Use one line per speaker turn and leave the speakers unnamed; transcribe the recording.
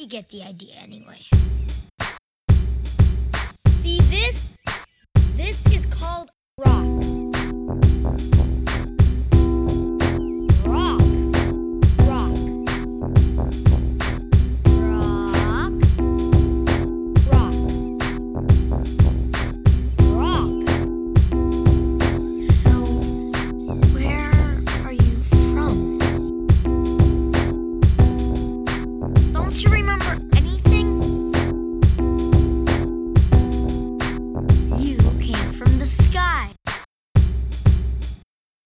You get the idea anyway. See this? This is called rock.